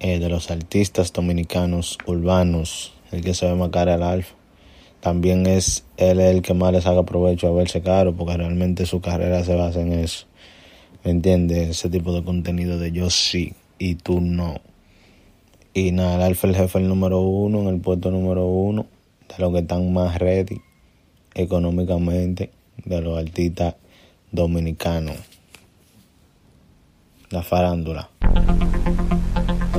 Eh, de los artistas dominicanos urbanos, el que se ve más cara al alfa. También es él el que más le saca provecho a verse caro, porque realmente su carrera se basa en eso. ¿Me entiendes? Ese tipo de contenido de yo sí y tú no. Y nada, el alfa el jefe el número uno, en el puesto número uno, de los que están más ready económicamente, de los artistas dominicanos. La farándula.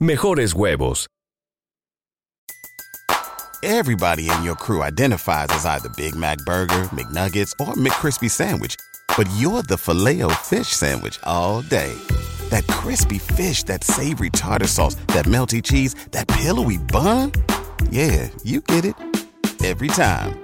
mejores huevos. Everybody in your crew identifies as either Big Mac Burger, McNuggets, or McCrispy Sandwich. But you're the filet fish Sandwich all day. That crispy fish, that savory tartar sauce, that melty cheese, that pillowy bun. Yeah, you get it. Every time.